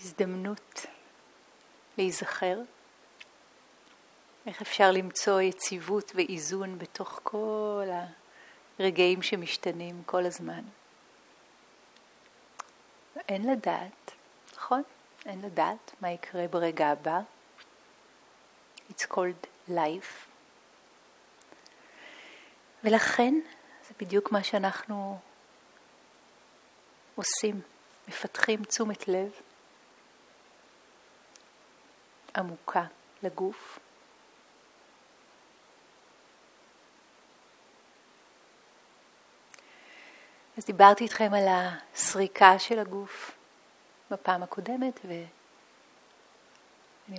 הזדמנות להיזכר איך אפשר למצוא יציבות ואיזון בתוך כל הרגעים שמשתנים כל הזמן. אין לדעת, נכון? אין לדעת מה יקרה ברגע הבא. It's called life. ולכן זה בדיוק מה שאנחנו עושים, מפתחים תשומת לב עמוקה לגוף. אז דיברתי איתכם על הסריקה של הגוף בפעם הקודמת, ואני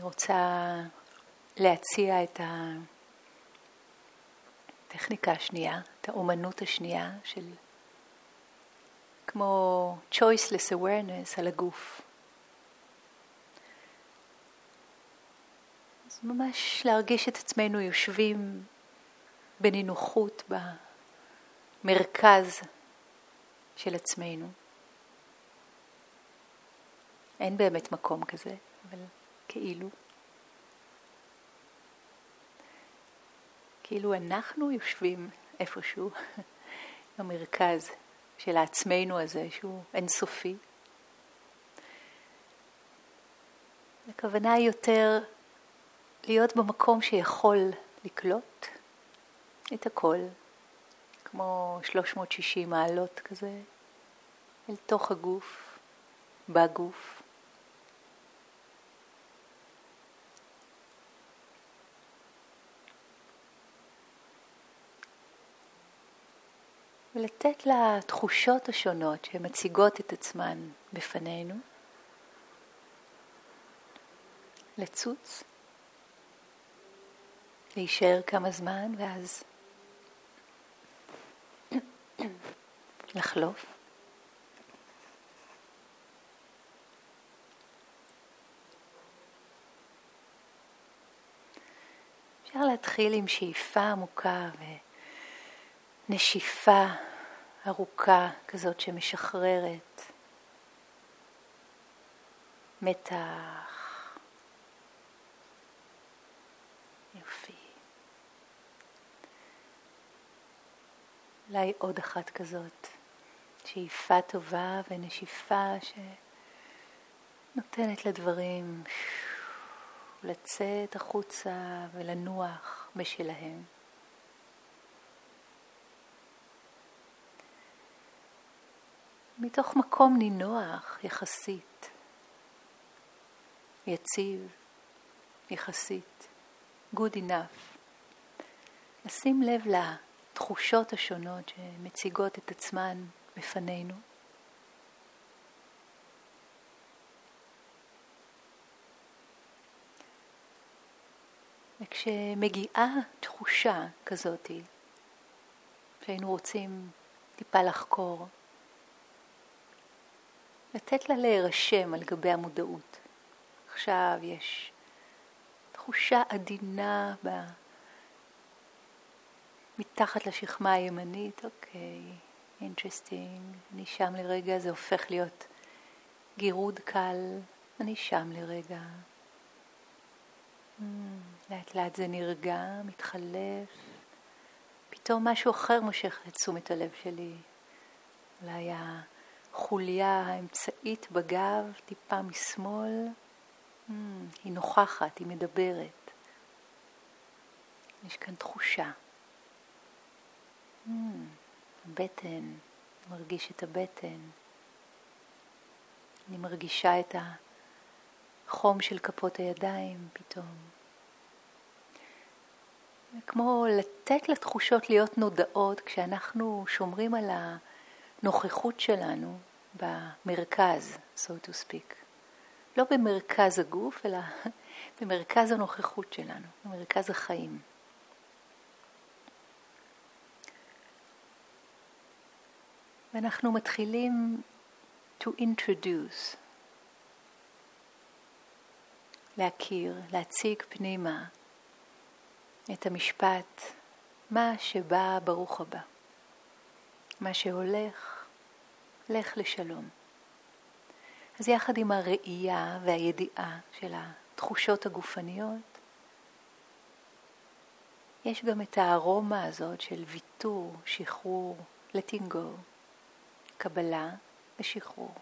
רוצה להציע את הטכניקה השנייה, את האומנות השנייה של כמו choiceless awareness על הגוף. ממש להרגיש את עצמנו יושבים בנינוחות במרכז של עצמנו. אין באמת מקום כזה, אבל כאילו. כאילו אנחנו יושבים איפשהו במרכז של עצמנו הזה, שהוא אינסופי. הכוונה היא יותר להיות במקום שיכול לקלוט את הכל, כמו 360 מעלות כזה, אל תוך הגוף, בגוף. ולתת לתחושות השונות שמציגות את עצמן בפנינו לצוץ, להישאר כמה זמן ואז לחלוף. אפשר להתחיל עם שאיפה עמוקה ונשיפה ארוכה כזאת שמשחררת מתח. יופי. אולי עוד אחת כזאת. שאיפה טובה ונשיפה שנותנת לדברים לצאת החוצה ולנוח בשלהם. מתוך מקום נינוח יחסית, יציב יחסית, good enough. לשים לב לתחושות השונות שמציגות את עצמן בפנינו. וכשמגיעה תחושה כזאת, שהיינו רוצים טיפה לחקור, לתת לה להירשם על גבי המודעות. עכשיו יש תחושה עדינה ב... מתחת לשכמה הימנית, אוקיי, interesting, אני שם לרגע, זה הופך להיות גירוד קל, אני שם לרגע. Mm, לאט לאט זה נרגע, מתחלף, פתאום משהו אחר מושך את תשומת הלב שלי. אולי החוליה האמצעית בגב, טיפה משמאל, mm, היא נוכחת, היא מדברת. יש כאן תחושה. Mm. הבטן, מרגיש את הבטן. אני מרגישה את החום של כפות הידיים פתאום. כמו לתת לתחושות להיות נודעות כשאנחנו שומרים על הנוכחות שלנו במרכז, so to speak. לא במרכז הגוף, אלא במרכז הנוכחות שלנו, במרכז החיים. ואנחנו מתחילים to introduce, להכיר, להציג פנימה את המשפט, מה שבא ברוך הבא, מה שהולך, לך לשלום. אז יחד עם הראייה והידיעה של התחושות הגופניות, יש גם את הארומה הזאת של ויתור, שחרור, letting go, קבלה ושחרור.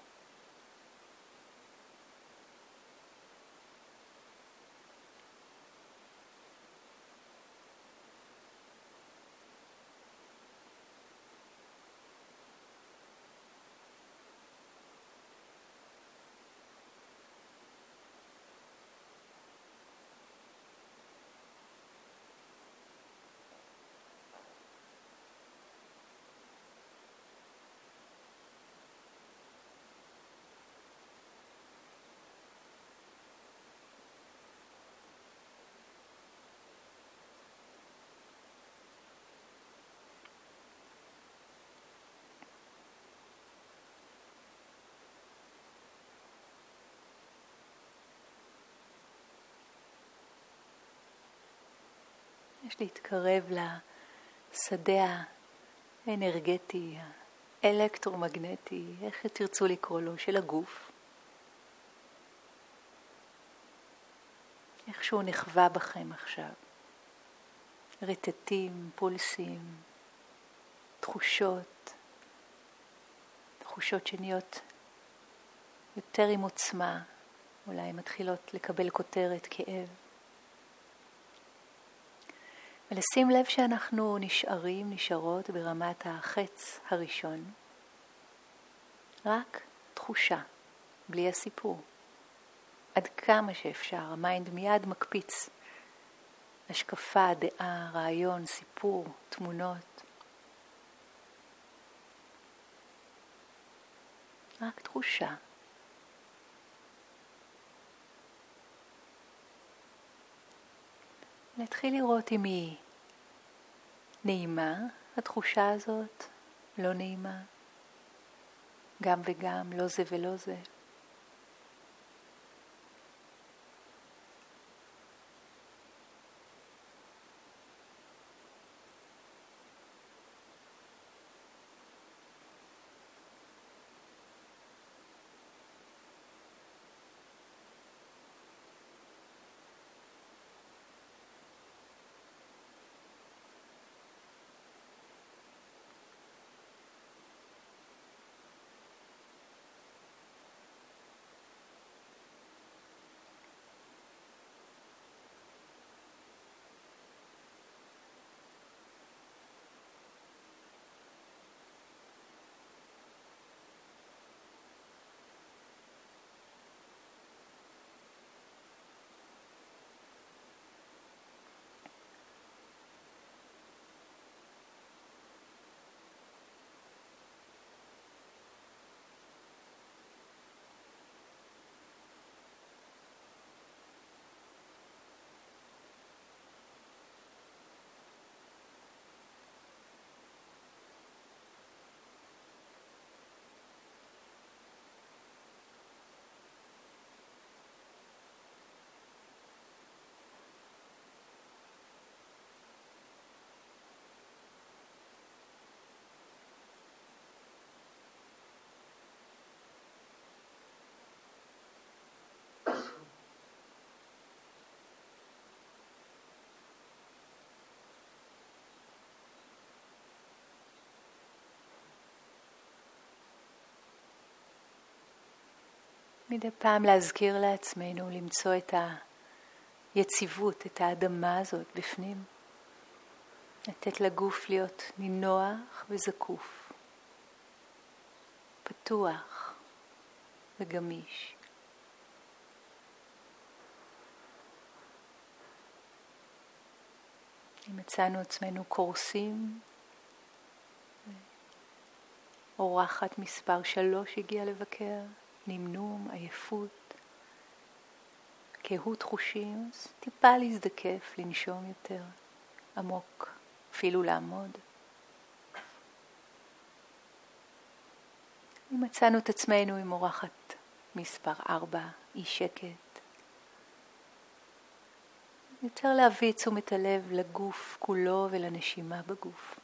יש להתקרב לשדה האנרגטי, האלקטרומגנטי, איך תרצו לקרוא לו, של הגוף. איך שהוא נחווה בכם עכשיו. רטטים, פולסים, תחושות, תחושות שנהיות יותר עם עוצמה, אולי מתחילות לקבל כותרת כאב. ולשים לב שאנחנו נשארים, נשארות ברמת החץ הראשון. רק תחושה, בלי הסיפור. עד כמה שאפשר, ה mind מיד מקפיץ. השקפה, דעה, רעיון, סיפור, תמונות. רק תחושה. נתחיל לראות אם היא נעימה, התחושה הזאת, לא נעימה, גם וגם, לא זה ולא זה. מדי פעם להזכיר לעצמנו למצוא את היציבות, את האדמה הזאת בפנים. לתת לגוף להיות נינוח וזקוף, פתוח וגמיש. אם מצאנו עצמנו קורסים, אורחת מספר שלוש הגיעה לבקר, נמנום, עייפות, קהות חושים, אז טיפה להזדקף, לנשום יותר עמוק, אפילו לעמוד. מצאנו את עצמנו עם אורחת מספר ארבע, אי שקט, יותר להביא את תשומת הלב לגוף כולו ולנשימה בגוף.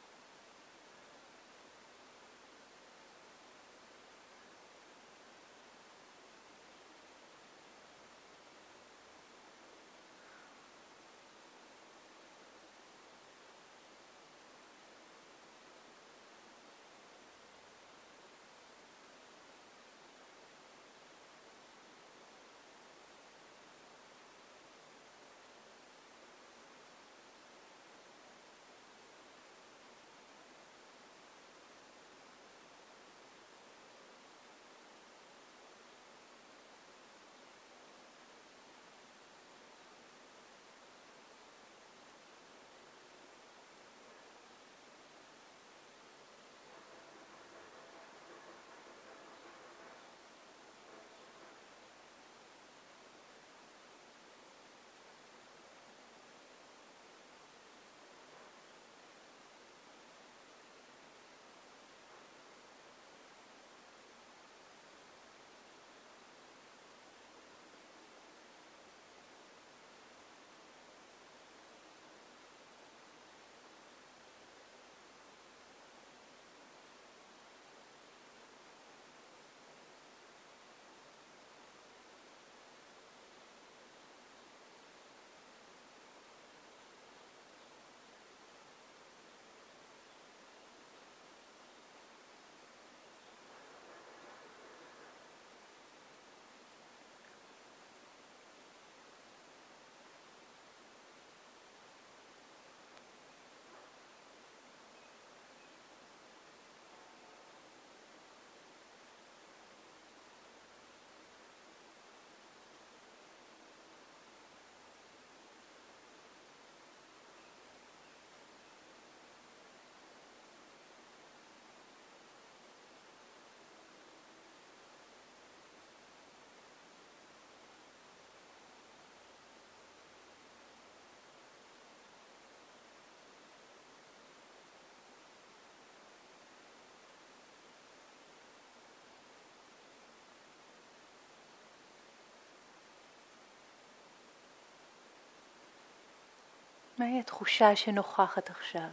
מהי התחושה שנוכחת עכשיו,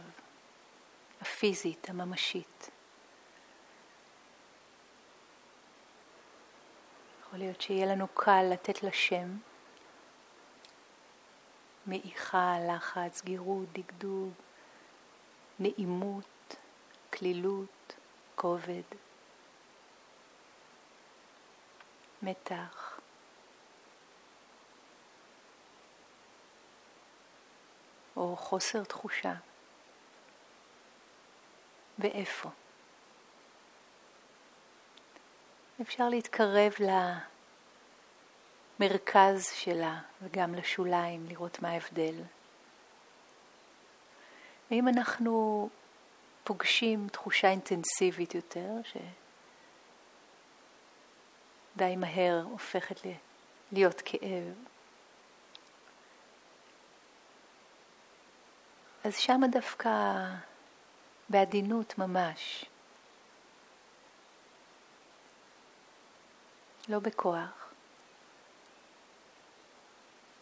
הפיזית, הממשית? יכול להיות שיהיה לנו קל לתת לה שם, מעיכה, לחץ, גירות, דגדוג, נעימות, כלילות, כובד, מתח. או חוסר תחושה. ואיפה? אפשר להתקרב למרכז שלה וגם לשוליים, לראות מה ההבדל. ואם אנחנו פוגשים תחושה אינטנסיבית יותר, שדי מהר הופכת להיות כאב, אז שמה דווקא בעדינות ממש, לא בכוח.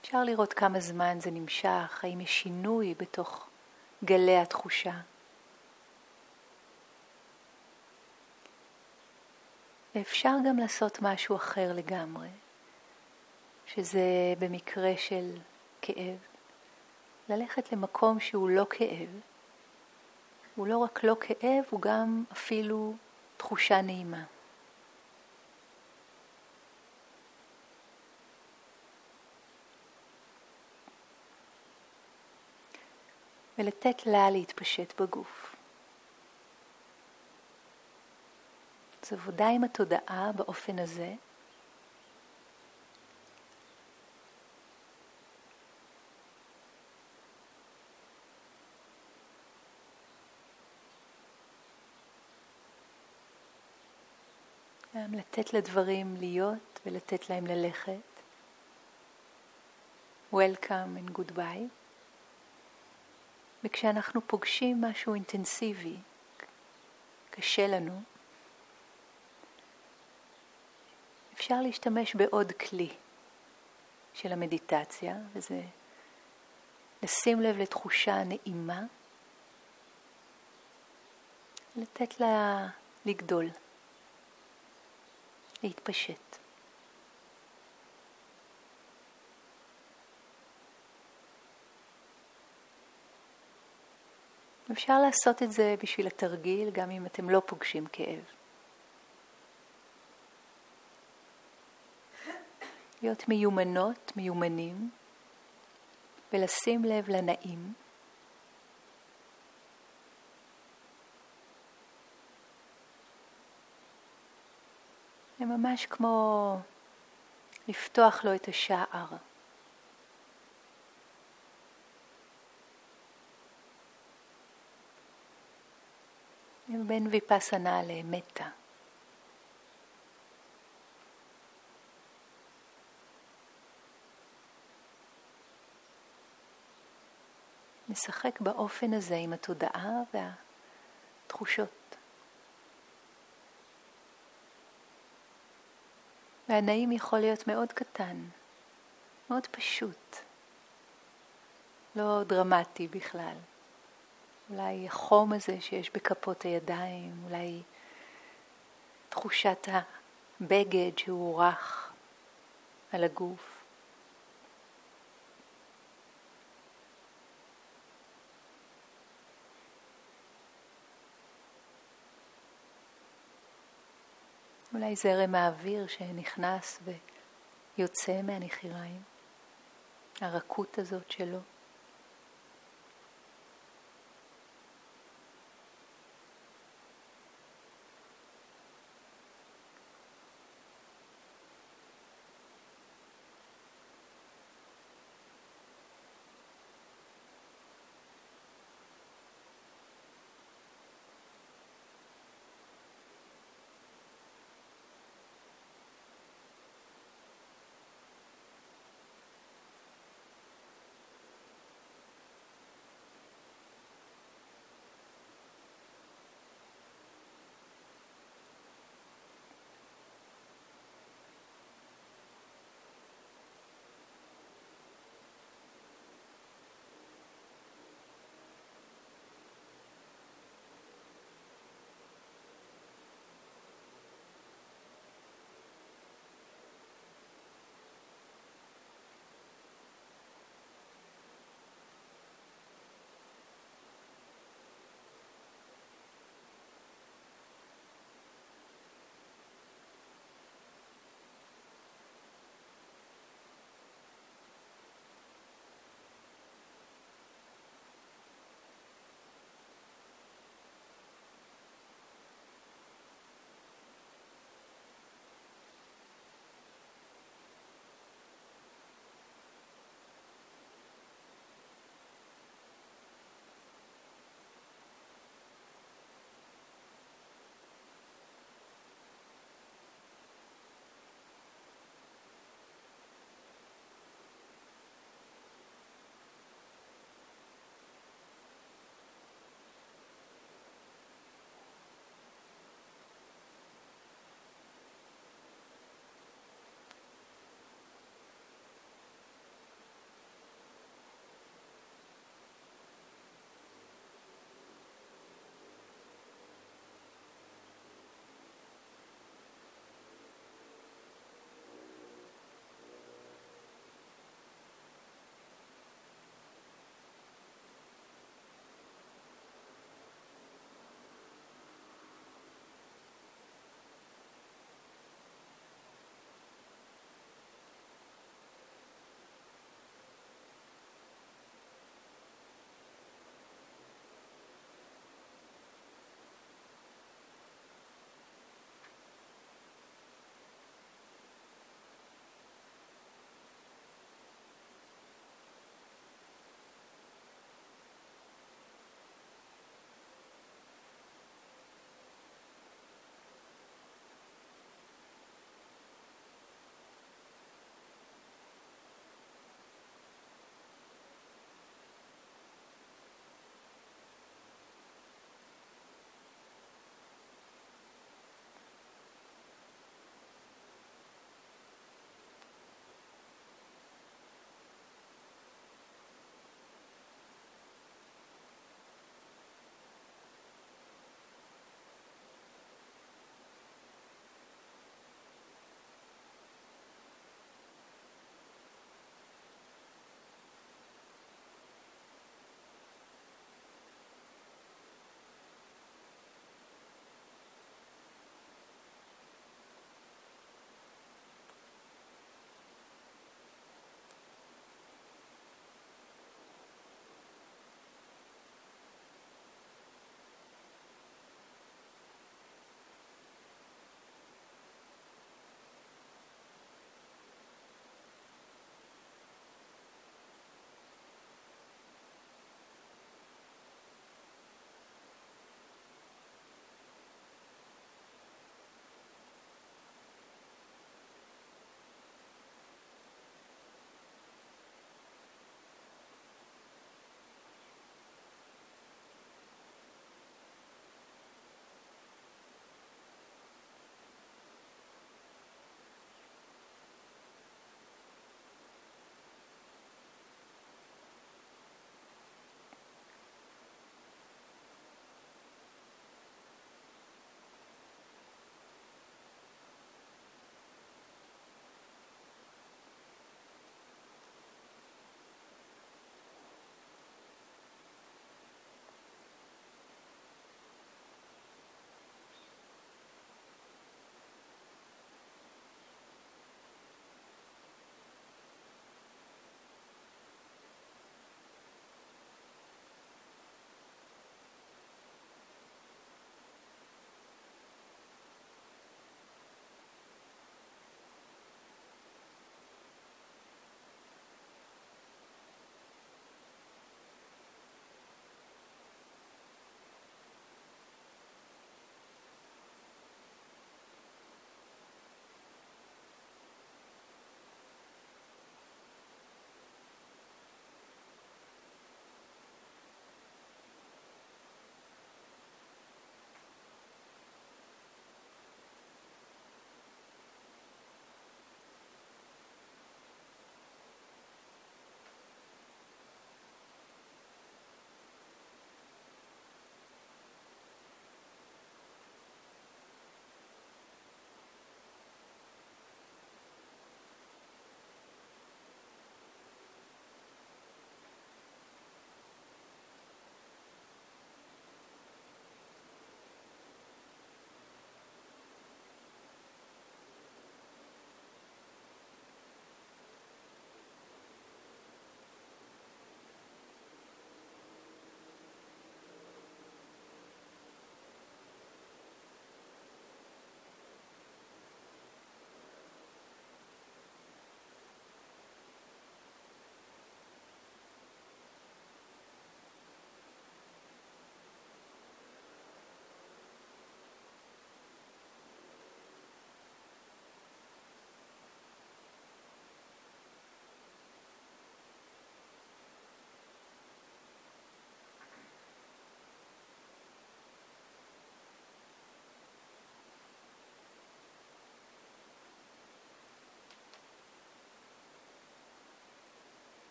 אפשר לראות כמה זמן זה נמשך, האם יש שינוי בתוך גלי התחושה. ואפשר גם לעשות משהו אחר לגמרי, שזה במקרה של כאב, ללכת למקום שהוא לא כאב. הוא לא רק לא כאב, הוא גם אפילו תחושה נעימה. ולתת לה להתפשט בגוף. זו עבודה עם התודעה באופן הזה, גם לתת לדברים להיות ולתת להם ללכת. Welcome and goodbye. וכשאנחנו פוגשים משהו אינטנסיבי, קשה לנו, אפשר להשתמש בעוד כלי של המדיטציה, וזה לשים לב לתחושה נעימה, לתת לה לגדול. להתפשט. אפשר לעשות את זה בשביל התרגיל גם אם אתם לא פוגשים כאב. להיות מיומנות, מיומנים, ולשים לב לנעים. זה ממש כמו לפתוח לו את השער. בין ויפסנה למטה. נשחק באופן הזה עם התודעה והתחושות. והנעים יכול להיות מאוד קטן, מאוד פשוט, לא דרמטי בכלל. אולי החום הזה שיש בכפות הידיים, אולי תחושת הבגד שהוא רך על הגוף. אולי זרם האוויר שנכנס ויוצא מהנחיריים, הרכות הזאת שלו.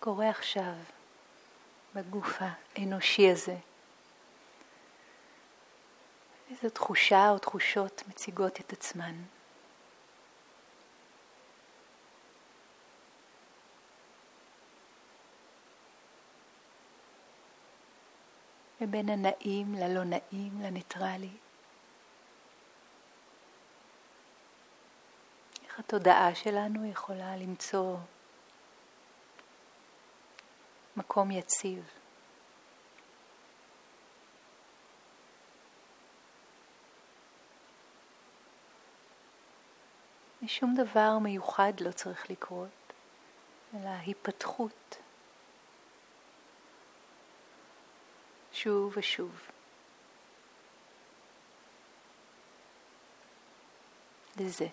קורה עכשיו בגוף האנושי הזה? איזו תחושה או תחושות מציגות את עצמן? ובין הנעים ללא נעים, לניטרלי. איך התודעה שלנו יכולה למצוא מקום יציב. ושום דבר מיוחד לא צריך לקרות, אלא היפתחות. שוב ושוב. לזה.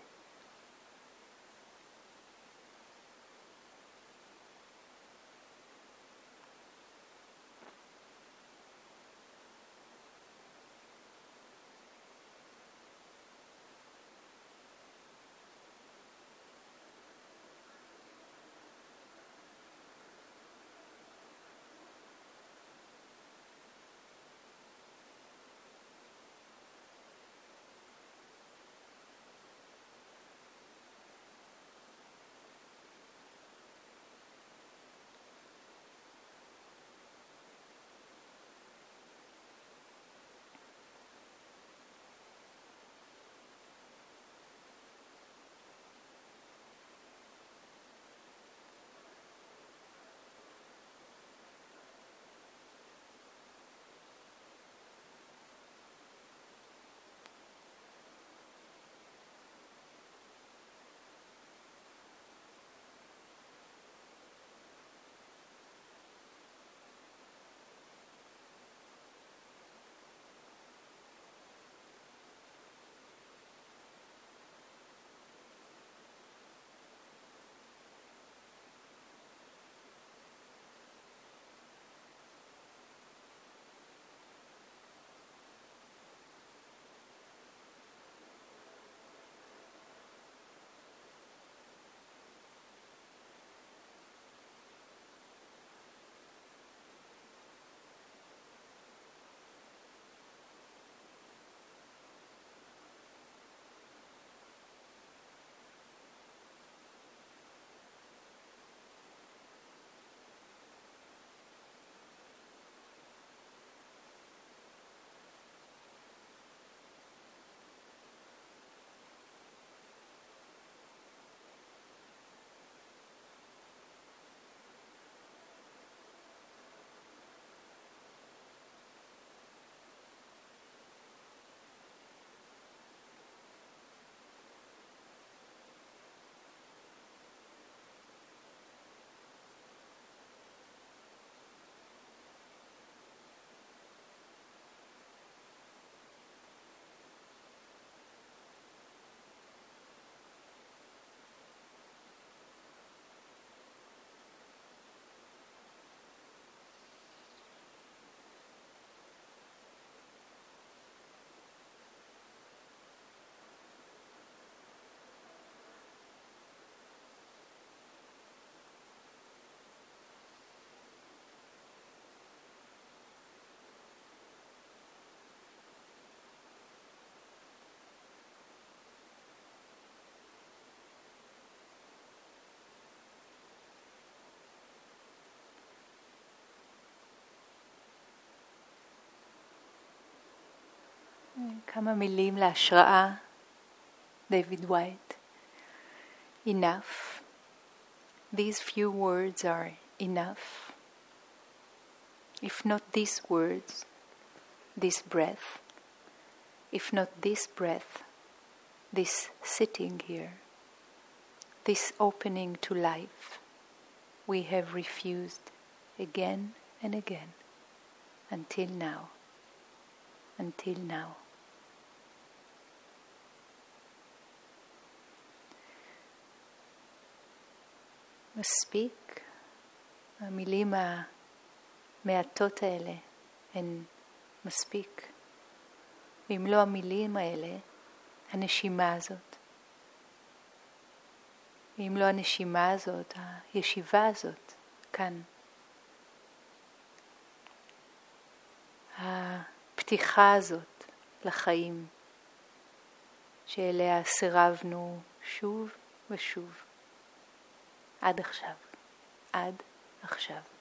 כמה מילים להשראה, דייוויד וייט. Enough. These few words are enough. If not these words, this breath, if not this breath, this sitting here, this opening to life, we have refused again and again until now, until now. מספיק, המילים המעטות האלה הן מספיק. ואם לא המילים האלה, הנשימה הזאת. ואם לא הנשימה הזאת, הישיבה הזאת כאן. הפתיחה הזאת לחיים, שאליה סירבנו שוב ושוב, עד עכשיו, עד עכשיו.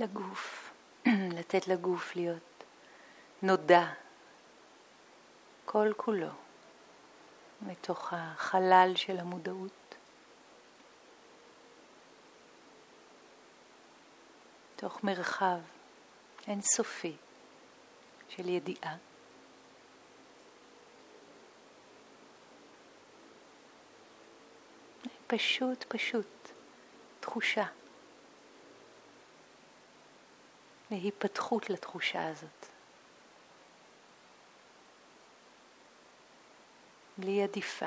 לגוף, לתת לגוף להיות נודע כל כולו מתוך החלל של המודעות, תוך מרחב אינסופי של ידיעה. פשוט, פשוט, תחושה. להיפתחות לתחושה הזאת. בלי עדיפה.